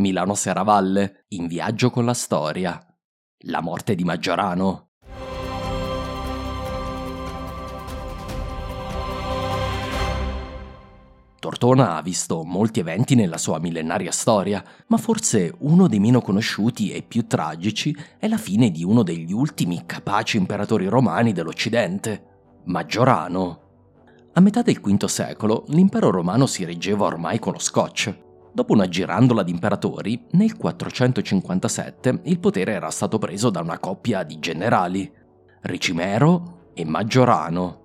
Milano Serravalle, in viaggio con la storia. La morte di Maggiorano. Tortona ha visto molti eventi nella sua millenaria storia, ma forse uno dei meno conosciuti e più tragici è la fine di uno degli ultimi capaci imperatori romani dell'Occidente, Maggiorano. A metà del V secolo l'impero romano si reggeva ormai con lo scotch. Dopo una girandola di imperatori, nel 457 il potere era stato preso da una coppia di generali, Ricimero e Maggiorano.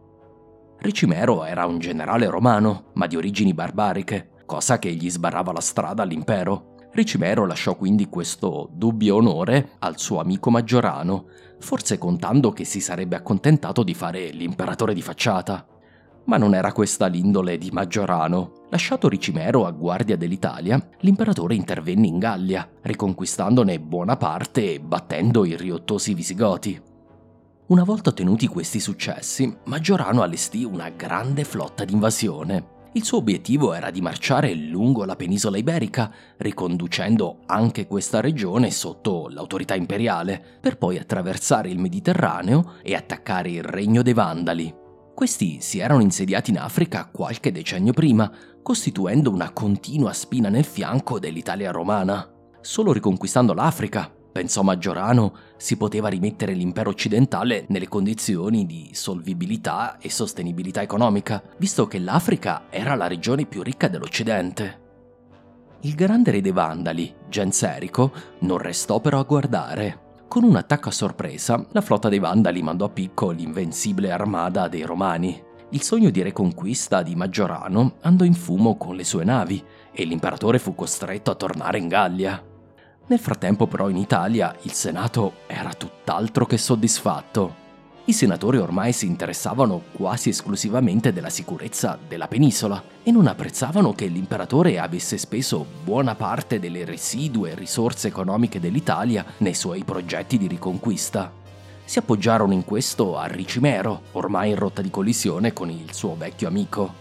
Ricimero era un generale romano, ma di origini barbariche, cosa che gli sbarrava la strada all'impero. Ricimero lasciò quindi questo dubbio onore al suo amico Maggiorano, forse contando che si sarebbe accontentato di fare l'imperatore di facciata. Ma non era questa l'indole di Maggiorano. Lasciato Ricimero a guardia dell'Italia, l'imperatore intervenne in Gallia, riconquistandone buona parte e battendo i riottosi visigoti. Una volta ottenuti questi successi, Maggiorano allestì una grande flotta d'invasione. Il suo obiettivo era di marciare lungo la penisola iberica, riconducendo anche questa regione sotto l'autorità imperiale, per poi attraversare il Mediterraneo e attaccare il regno dei Vandali. Questi si erano insediati in Africa qualche decennio prima, costituendo una continua spina nel fianco dell'Italia romana. Solo riconquistando l'Africa, pensò Maggiorano, si poteva rimettere l'impero occidentale nelle condizioni di solvibilità e sostenibilità economica, visto che l'Africa era la regione più ricca dell'Occidente. Il grande re dei Vandali, Genserico, non restò però a guardare. Con un attacco a sorpresa, la flotta dei Vandali mandò a picco l'invincibile armada dei Romani. Il sogno di reconquista di Maggiorano andò in fumo con le sue navi e l'imperatore fu costretto a tornare in Gallia. Nel frattempo però in Italia il Senato era tutt'altro che soddisfatto. I senatori ormai si interessavano quasi esclusivamente della sicurezza della penisola e non apprezzavano che l'imperatore avesse speso buona parte delle residue risorse economiche dell'Italia nei suoi progetti di riconquista. Si appoggiarono in questo a Ricimero, ormai in rotta di collisione con il suo vecchio amico.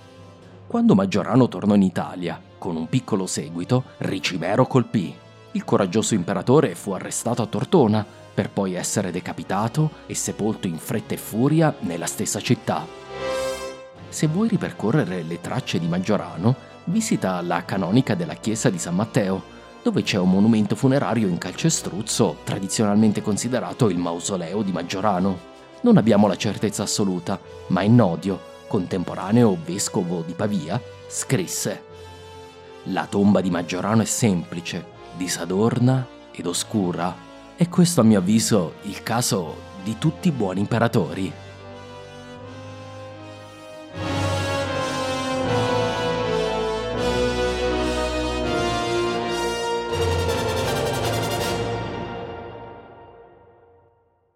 Quando Maggiorano tornò in Italia, con un piccolo seguito, Ricimero colpì il coraggioso imperatore fu arrestato a Tortona per poi essere decapitato e sepolto in fretta e furia nella stessa città. Se vuoi ripercorrere le tracce di Maggiorano, visita la canonica della chiesa di San Matteo, dove c'è un monumento funerario in calcestruzzo tradizionalmente considerato il mausoleo di Maggiorano. Non abbiamo la certezza assoluta, ma Innodio, contemporaneo vescovo di Pavia, scrisse La tomba di Maggiorano è semplice, disadorna ed oscura. E questo a mio avviso il caso di tutti i buoni imperatori.